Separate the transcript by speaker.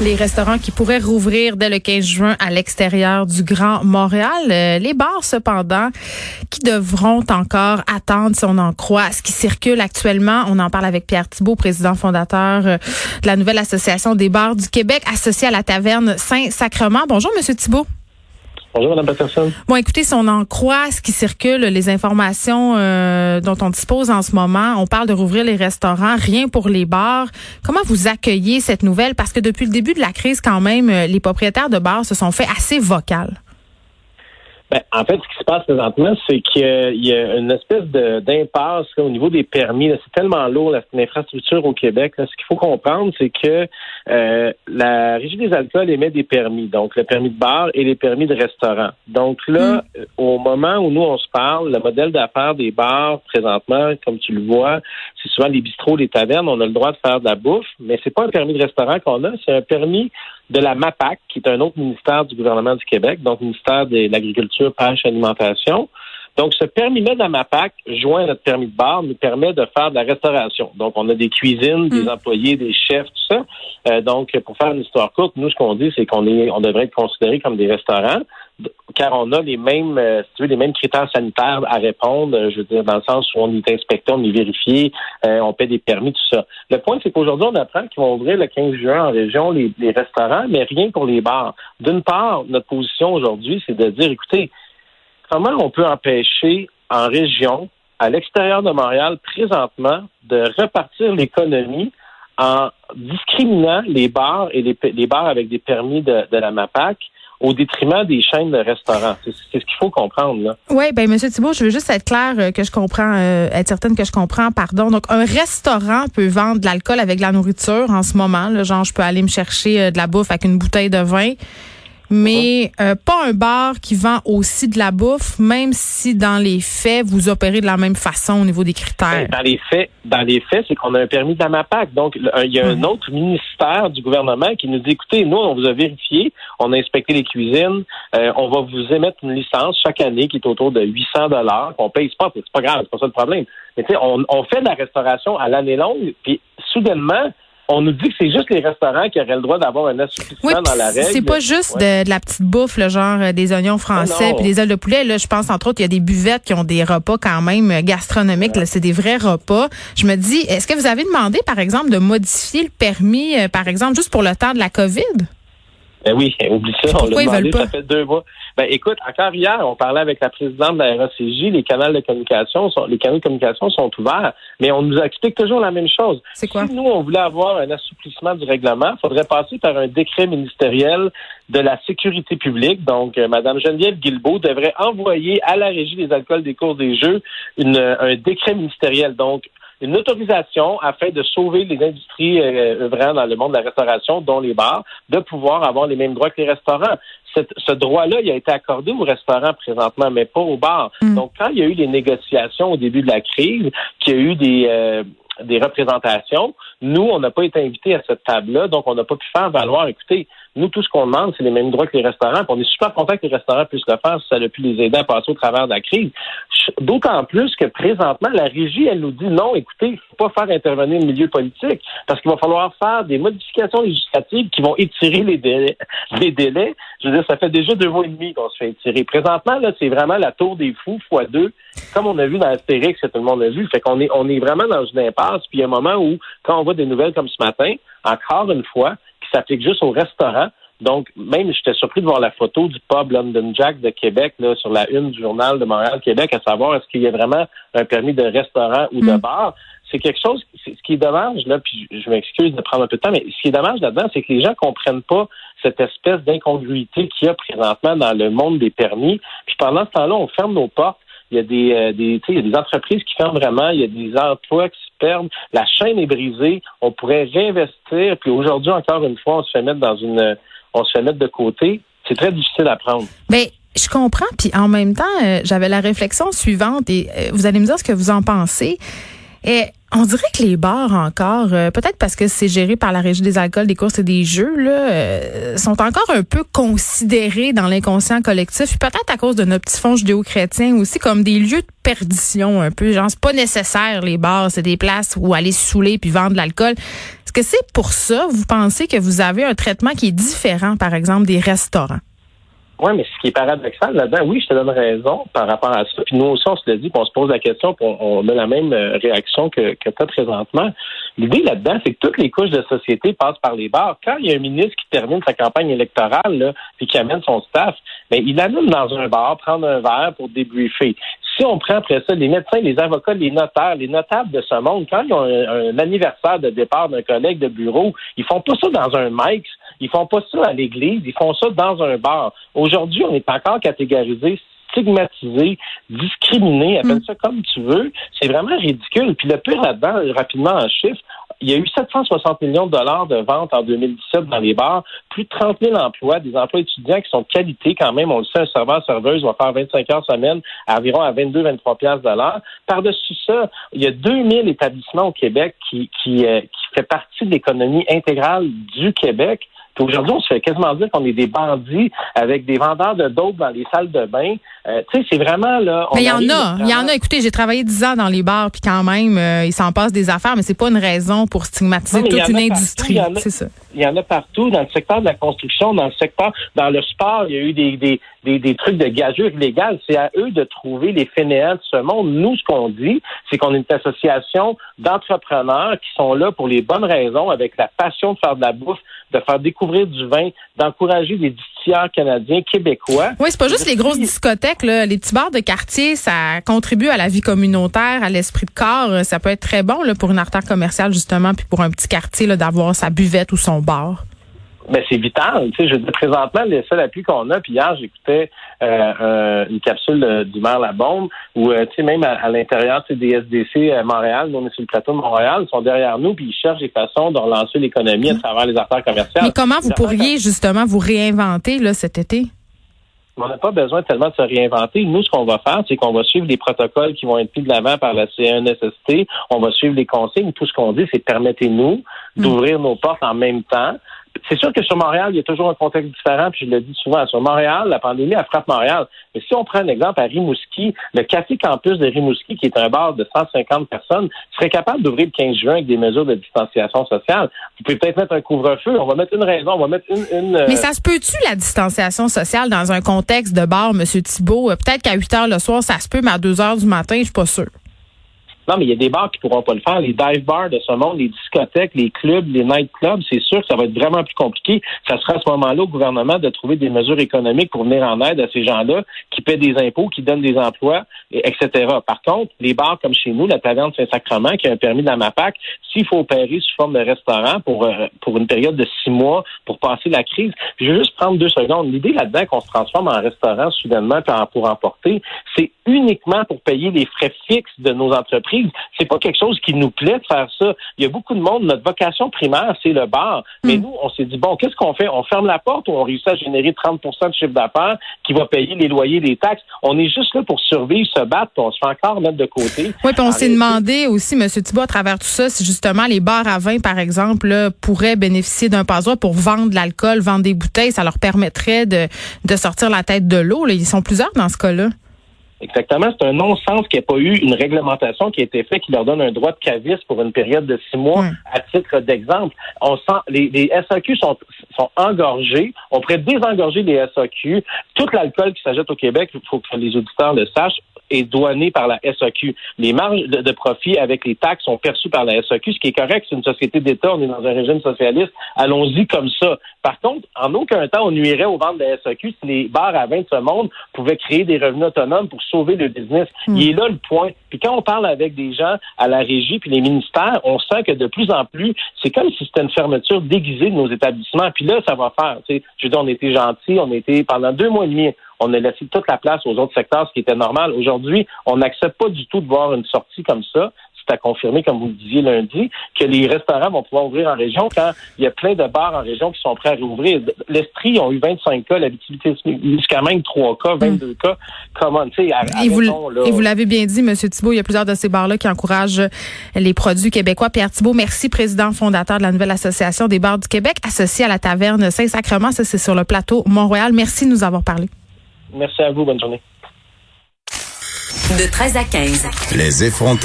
Speaker 1: Les restaurants qui pourraient rouvrir dès le 15 juin à l'extérieur du Grand Montréal. Euh, les bars, cependant, qui devront encore attendre, si on en croit, ce qui circule actuellement. On en parle avec Pierre Thibault, président fondateur euh, de la nouvelle association des bars du Québec, associé à la taverne Saint-Sacrement. Bonjour, Monsieur Thibault.
Speaker 2: Bonjour, Mme Patterson.
Speaker 1: Bon, écoutez, si on en croit ce qui circule, les informations euh, dont on dispose en ce moment, on parle de rouvrir les restaurants, rien pour les bars. Comment vous accueillez cette nouvelle? Parce que depuis le début de la crise, quand même, euh, les propriétaires de bars se sont fait assez vocales.
Speaker 2: Ben, en fait, ce qui se passe présentement, c'est qu'il y a une espèce d'impasse au niveau des permis. C'est tellement lourd, l'infrastructure au Québec. Ce qu'il faut comprendre, c'est que euh, la Régie des alcools émet des permis, donc le permis de bar et les permis de restaurant. Donc là, mm. au moment où nous, on se parle, le modèle d'affaires des bars, présentement, comme tu le vois, c'est souvent les bistrots, les tavernes, on a le droit de faire de la bouffe, mais c'est pas un permis de restaurant qu'on a, c'est un permis de la MAPAC, qui est un autre ministère du gouvernement du Québec, donc ministère de l'Agriculture, Pêche, Alimentation. Donc, ce permis-là de la MAPAC, joint à notre permis de bar, nous permet de faire de la restauration. Donc, on a des cuisines, des mm. employés, des chefs, tout ça. Euh, donc, pour faire une histoire courte, nous, ce qu'on dit, c'est qu'on est, on devrait être considéré comme des restaurants car on a les mêmes, euh, si tu veux, les mêmes critères sanitaires à répondre, euh, je veux dire, dans le sens où on est inspecté, on est vérifié, euh, on paie des permis, tout ça. Le point, c'est qu'aujourd'hui, on apprend qu'ils vont ouvrir le 15 juin en région les, restaurants, mais rien pour les bars. D'une part, notre position aujourd'hui, c'est de dire, écoutez, comment on peut empêcher en région, à l'extérieur de Montréal, présentement, de repartir l'économie en discriminant les bars et les, bars avec des permis de la MAPAC au détriment des chaînes de restaurants. C'est ce qu'il faut comprendre. Là.
Speaker 1: Oui, ben Monsieur Thibault, je veux juste être clair euh, que je comprends, euh, être certaine que je comprends, pardon. Donc, un restaurant peut vendre de l'alcool avec de la nourriture en ce moment. Là, genre, je peux aller me chercher euh, de la bouffe avec une bouteille de vin mais euh, pas un bar qui vend aussi de la bouffe, même si dans les faits, vous opérez de la même façon au niveau des critères.
Speaker 2: Ben, dans les faits, dans les faits, c'est qu'on a un permis de la MAPAC. Donc, il y a un autre ministère du gouvernement qui nous dit, écoutez, nous, on vous a vérifié, on a inspecté les cuisines, euh, on va vous émettre une licence chaque année qui est autour de 800 dollars, qu'on paye pas, c'est pas grave, c'est pas ça le problème. Mais tu sais, on, on fait de la restauration à l'année longue, puis soudainement, on nous dit que c'est juste les restaurants qui auraient le droit d'avoir un assouplissement dans la règle.
Speaker 1: C'est pas juste de, la petite bouffe, le genre euh, des oignons français puis des ailes de poulet. Là, je pense entre autres, il y a des buvettes qui ont des repas quand même euh, gastronomiques. C'est des vrais repas. Je me dis, est-ce que vous avez demandé, par exemple, de modifier le permis, euh, par exemple, juste pour le temps de la COVID?
Speaker 2: Ben oui, oublie ça. on l'a demandé, ça fait deux mois. Ben écoute, encore hier, on parlait avec la présidente de la RACJ, les canaux de communication sont, les canaux de communication sont ouverts, mais on nous explique toujours la même chose.
Speaker 1: C'est quoi?
Speaker 2: Si nous, on voulait avoir un assouplissement du règlement, il faudrait passer par un décret ministériel de la sécurité publique. Donc, euh, Mme Geneviève Guilbeault devrait envoyer à la Régie des alcools des cours des jeux une, un décret ministériel. Donc, une autorisation afin de sauver les industries euh, œuvrant dans le monde de la restauration, dont les bars, de pouvoir avoir les mêmes droits que les restaurants. ce droit-là, il a été accordé aux restaurants présentement, mais pas aux bars. Mm. Donc, quand il y a eu les négociations au début de la crise, qu'il y a eu des, euh, des représentations, nous, on n'a pas été invités à cette table-là, donc on n'a pas pu faire valoir, écoutez, nous, tout ce qu'on demande, c'est les mêmes droits que les restaurants. on est super content que les restaurants puissent le faire si ça a pu les aider à passer au travers de la crise. D'autant plus que présentement, la régie, elle nous dit non, écoutez, il faut pas faire intervenir le milieu politique parce qu'il va falloir faire des modifications législatives qui vont étirer les délais. Les délais, je veux dire, ça fait déjà deux mois et demi qu'on se fait étirer. Présentement, là, c'est vraiment la tour des fous fois deux, comme on a vu dans Astérix, que tout le monde a vu. Fait qu'on est, on est vraiment dans une impasse. Puis il y a un moment où, quand on voit des nouvelles comme ce matin, encore une fois, s'applique juste au restaurant. Donc, même j'étais surpris de voir la photo du pub London Jack de Québec là, sur la une du journal de Montréal-Québec, à savoir est-ce qu'il y a vraiment un permis de restaurant ou de mm. bar? C'est quelque chose, ce qui est dommage, là, puis je m'excuse de prendre un peu de temps, mais ce qui est dommage là-dedans, c'est que les gens comprennent pas cette espèce d'incongruité qu'il y a présentement dans le monde des permis. Puis pendant ce temps-là, on ferme nos portes il y a des, euh, il y a des entreprises qui ferment vraiment, il y a des emplois qui se perdent, la chaîne est brisée, on pourrait réinvestir, puis aujourd'hui, encore une fois, on se fait mettre dans une on se fait mettre de côté. C'est très difficile à prendre.
Speaker 1: Mais je comprends, puis en même temps, euh, j'avais la réflexion suivante, et euh, vous allez me dire ce que vous en pensez. Et on dirait que les bars encore, euh, peut-être parce que c'est géré par la Régie des alcools, des courses et des jeux, là, euh, sont encore un peu considérés dans l'inconscient collectif, peut-être à cause de nos petits fonds judéo-chrétiens aussi, comme des lieux de perdition un peu. Genre, c'est pas nécessaire les bars, c'est des places où aller saouler puis vendre de l'alcool. Est-ce que c'est pour ça, vous pensez que vous avez un traitement qui est différent, par exemple, des restaurants?
Speaker 2: Oui, mais ce qui est paradoxal là-dedans, oui, je te donne raison par rapport à ça. Puis nous aussi, on se le dit, puis on se pose la question, puis on, a la même euh, réaction que, que as présentement. L'idée là-dedans, c'est que toutes les couches de société passent par les bars. Quand il y a un ministre qui termine sa campagne électorale, là, puis qui amène son staff, bien, il amène dans un bar, prendre un verre pour débriefer. Si on prend après ça les médecins, les avocats, les notaires, les notables de ce monde, quand ils ont un, anniversaire de départ d'un collègue de bureau, ils font pas ça dans un mic, ils font pas ça à l'église, ils font ça dans un bar. Aujourd'hui, on est encore catégorisé stigmatisé, discriminé, appelle mm. ça comme tu veux. C'est vraiment ridicule. Puis le pire là-dedans, rapidement en chiffres, il y a eu 760 millions de dollars de ventes en 2017 dans les bars, plus de 30 000 emplois, des emplois étudiants qui sont de qualité quand même. On le sait, un serveur-serveuse va faire 25 heures semaine à environ à 22-23 piastres de l'heure. Par-dessus ça, il y a 2000 établissements au Québec qui, qui, euh, qui fait partie de l'économie intégrale du Québec. Aujourd'hui, on se fait quasiment dire qu'on est des bandits avec des vendeurs de dope dans les salles de bain. Euh, tu sais, c'est vraiment là.
Speaker 1: mais il y en a, il y en a. Écoutez, j'ai travaillé dix ans dans les bars, puis quand même, euh, il s'en passe des affaires, mais c'est pas une raison pour stigmatiser toute une industrie. C'est ça.
Speaker 2: Il y en a partout dans le secteur de la construction, dans le secteur, dans le sport. Il y a eu des des, des, des trucs de gageure illégale. C'est à eux de trouver les fainéants de ce monde. Nous, ce qu'on dit, c'est qu'on est une association d'entrepreneurs qui sont là pour les bonnes raisons, avec la passion de faire de la bouffe, de faire découvrir du vin, d'encourager des distilleurs canadiens, québécois.
Speaker 1: Oui, c'est pas juste les grosses discothèques, là. les petits bars de quartier, ça contribue à la vie communautaire, à l'esprit de corps. Ça peut être très bon là, pour une artère commerciale, justement, puis pour un petit quartier d'avoir sa buvette ou son bar
Speaker 2: ben c'est vital. Tu sais, je dis présentement, le seul appui qu'on a, puis hier, j'écoutais euh, euh, une capsule du maire La Bombe, où, euh, tu sais, même à, l'intérieur des SDC à Montréal, nous, on est sur le plateau de Montréal, ils sont derrière nous, puis ils cherchent des façons de relancer l'économie à travers les affaires commerciales.
Speaker 1: Mais comment vous pourriez, justement, vous réinventer, là, cet été?
Speaker 2: On n'a pas besoin tellement de se réinventer. Nous, ce qu'on va faire, c'est qu'on va suivre les protocoles qui vont être mis de l'avant par la CNSST. On va suivre les consignes. Tout ce qu'on dit, c'est permettez-nous hmm. d'ouvrir nos portes en même temps c'est sûr que sur Montréal, il y a toujours un contexte différent, puis je le dis souvent, sur Montréal, la pandémie, a frappe Montréal. Mais si on prend un exemple à Rimouski, le Café Campus de Rimouski, qui est un bar de 150 personnes, serait capable d'ouvrir le 15 juin avec des mesures de distanciation sociale. Vous pouvez peut-être mettre un couvre-feu, on va mettre une raison, on va mettre une... une
Speaker 1: euh, Mais ça se peut-tu, la distanciation sociale, dans un contexte de bar, M. Thibault? Euh, peut-être qu'à 8 heures le soir, ça se peut, mais à 2 heures du matin, je suis pas sûr.
Speaker 2: Non, mais il y a des bars qui pourront pas le faire. Les dive bars de ce monde, les discothèques, les clubs, les night clubs, c'est sûr que ça va être vraiment plus compliqué. Ça sera à ce moment-là au gouvernement de trouver des mesures économiques pour venir en aide à ces gens-là qui paient des impôts, qui donnent des emplois, etc. Par contre, les bars comme chez nous, la taverne Saint-Sacrement, qui a un permis de la MAPAC, s'il faut opérer sous forme de restaurant pour, euh, pour une période de six mois pour passer la crise, je vais juste prendre deux secondes. L'idée là-dedans qu'on se transforme en restaurant soudainement pour emporter, c'est uniquement pour payer les frais fixes de nos entreprises. C'est pas quelque chose qui nous plaît de faire ça. Il y a beaucoup de monde, notre vocation primaire, c'est le bar. Mais hmm. nous, on s'est dit, bon, qu'est-ce qu'on fait? On ferme la porte ou on réussit à générer 30% de chiffre d'affaires qui va payer les loyers, les taxes? On est juste là pour survivre, se battre, puis on se fait encore mettre de côté.
Speaker 1: Oui, puis on s'est demandé aussi, M. Thibault, à travers tout ça, si justement les bars à vin, par exemple, pourraient bénéficier d'un passoire pour vendre de l'alcool, vendre des bouteilles. Ça leur permettrait de, de sortir la tête de l'eau. Ils sont plusieurs dans ce cas-là.
Speaker 2: Exactement. C'est un non-sens qu'il n'y ait pas eu une réglementation qui a été faite qui leur donne un droit de cavis pour une période de six mois. À titre d'exemple, on sent les, les SAQ sont, sont engorgés. On pourrait désengorger les SAQ. Tout l'alcool qui s'ajoute au Québec, il faut que les auditeurs le sachent, est douané par la SAQ. Les marges de, profit avec les taxes sont perçues par la SAQ, ce qui est correct. C'est une société d'État. On est dans un régime socialiste. Allons-y comme ça. Par contre, en aucun temps, on nuirait aux ventes de la SAQ si les bars à vin de ce monde pouvaient créer des revenus autonomes pour sauver le business. Hmm. Il est là le point. Puis quand on parle avec des gens à la régie puis les ministères, on sent que de plus en plus, c'est comme si c'était une fermeture déguisée de nos établissements. Puis là, ça va faire. Je veux dire, on était gentils, on était pendant deux mois et demi, on a laissé toute la place aux autres secteurs, ce qui était normal. Aujourd'hui, on n'accepte pas du tout de voir une sortie comme ça c'est à confirmer, comme vous le disiez lundi, que les restaurants vont pouvoir ouvrir en région quand il y a plein de bars en région qui sont prêts à rouvrir. L'Estrie ont eu 25 cas, l'habitude jusqu'à même 3 cas, 22 mm. cas. Comment, tu sais,
Speaker 1: Et vous, et vous l'avez bien dit, M. Thibault, il y a plusieurs de ces bars-là qui encouragent les produits québécois. Pierre Thibault, merci, président fondateur de la nouvelle association des bars du Québec, associé à la taverne Saint-Sacrement. Ça, c'est sur le plateau Mont-Royal. Merci de nous avoir parlé.
Speaker 2: Merci à vous. Bonne journée.
Speaker 3: De 13 à 15. Les effrontés.